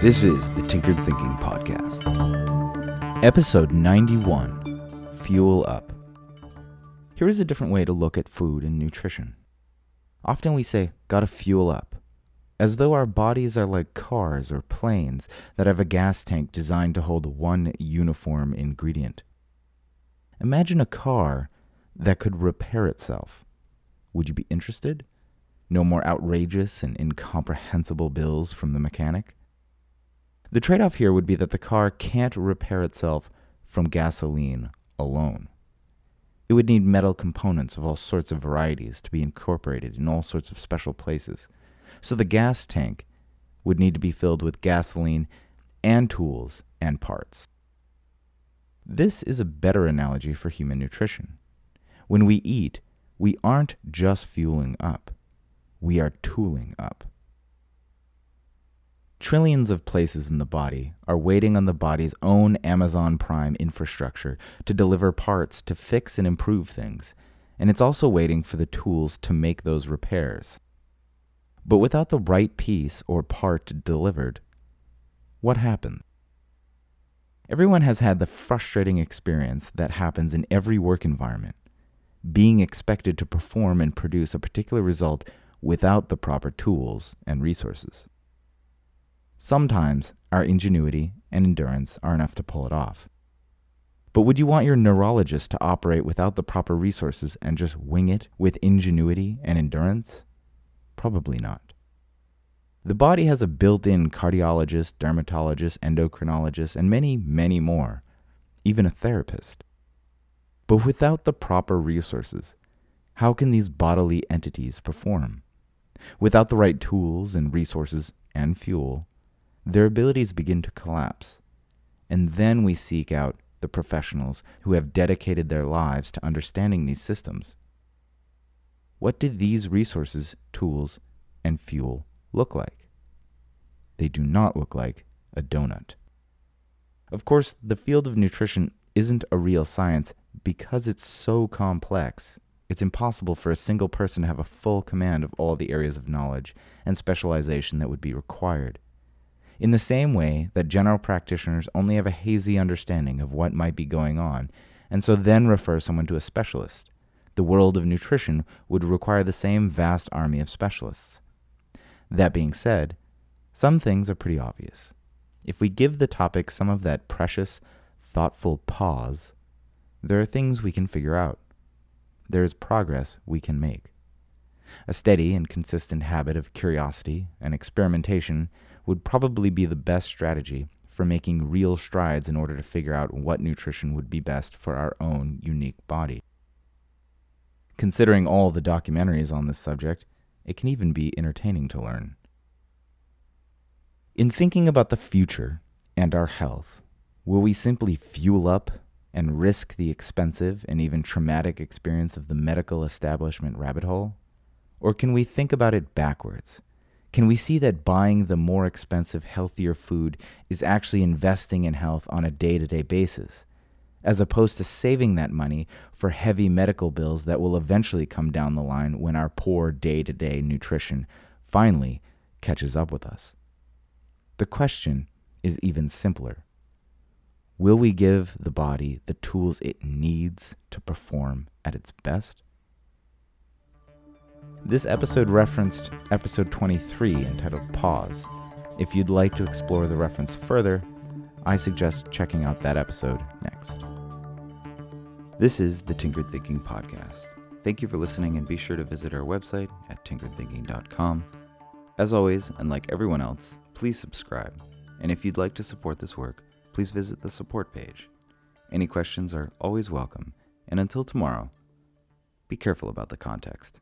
This is the Tinkered Thinking Podcast. Episode 91 Fuel Up. Here is a different way to look at food and nutrition. Often we say, gotta fuel up, as though our bodies are like cars or planes that have a gas tank designed to hold one uniform ingredient. Imagine a car that could repair itself. Would you be interested? No more outrageous and incomprehensible bills from the mechanic? The trade off here would be that the car can't repair itself from gasoline alone. It would need metal components of all sorts of varieties to be incorporated in all sorts of special places. So the gas tank would need to be filled with gasoline and tools and parts. This is a better analogy for human nutrition. When we eat, we aren't just fueling up, we are tooling up. Trillions of places in the body are waiting on the body's own Amazon Prime infrastructure to deliver parts to fix and improve things, and it's also waiting for the tools to make those repairs. But without the right piece or part delivered, what happens? Everyone has had the frustrating experience that happens in every work environment being expected to perform and produce a particular result without the proper tools and resources. Sometimes our ingenuity and endurance are enough to pull it off. But would you want your neurologist to operate without the proper resources and just wing it with ingenuity and endurance? Probably not. The body has a built in cardiologist, dermatologist, endocrinologist, and many, many more, even a therapist. But without the proper resources, how can these bodily entities perform? Without the right tools and resources and fuel, their abilities begin to collapse. And then we seek out the professionals who have dedicated their lives to understanding these systems. What do these resources, tools, and fuel look like? They do not look like a donut. Of course, the field of nutrition isn't a real science because it's so complex. It's impossible for a single person to have a full command of all the areas of knowledge and specialization that would be required in the same way that general practitioners only have a hazy understanding of what might be going on, and so then refer someone to a specialist. The world of nutrition would require the same vast army of specialists. That being said, some things are pretty obvious. If we give the topic some of that precious, thoughtful pause, there are things we can figure out. There is progress we can make. A steady and consistent habit of curiosity and experimentation would probably be the best strategy for making real strides in order to figure out what nutrition would be best for our own unique body. Considering all the documentaries on this subject, it can even be entertaining to learn. In thinking about the future and our health, will we simply fuel up and risk the expensive and even traumatic experience of the medical establishment rabbit hole? Or can we think about it backwards can we see that buying the more expensive, healthier food is actually investing in health on a day to day basis, as opposed to saving that money for heavy medical bills that will eventually come down the line when our poor day to day nutrition finally catches up with us? The question is even simpler Will we give the body the tools it needs to perform at its best? This episode referenced episode 23 entitled Pause. If you'd like to explore the reference further, I suggest checking out that episode next. This is the Tinkered Thinking Podcast. Thank you for listening and be sure to visit our website at tinkeredthinking.com. As always, and like everyone else, please subscribe. And if you'd like to support this work, please visit the support page. Any questions are always welcome. And until tomorrow, be careful about the context.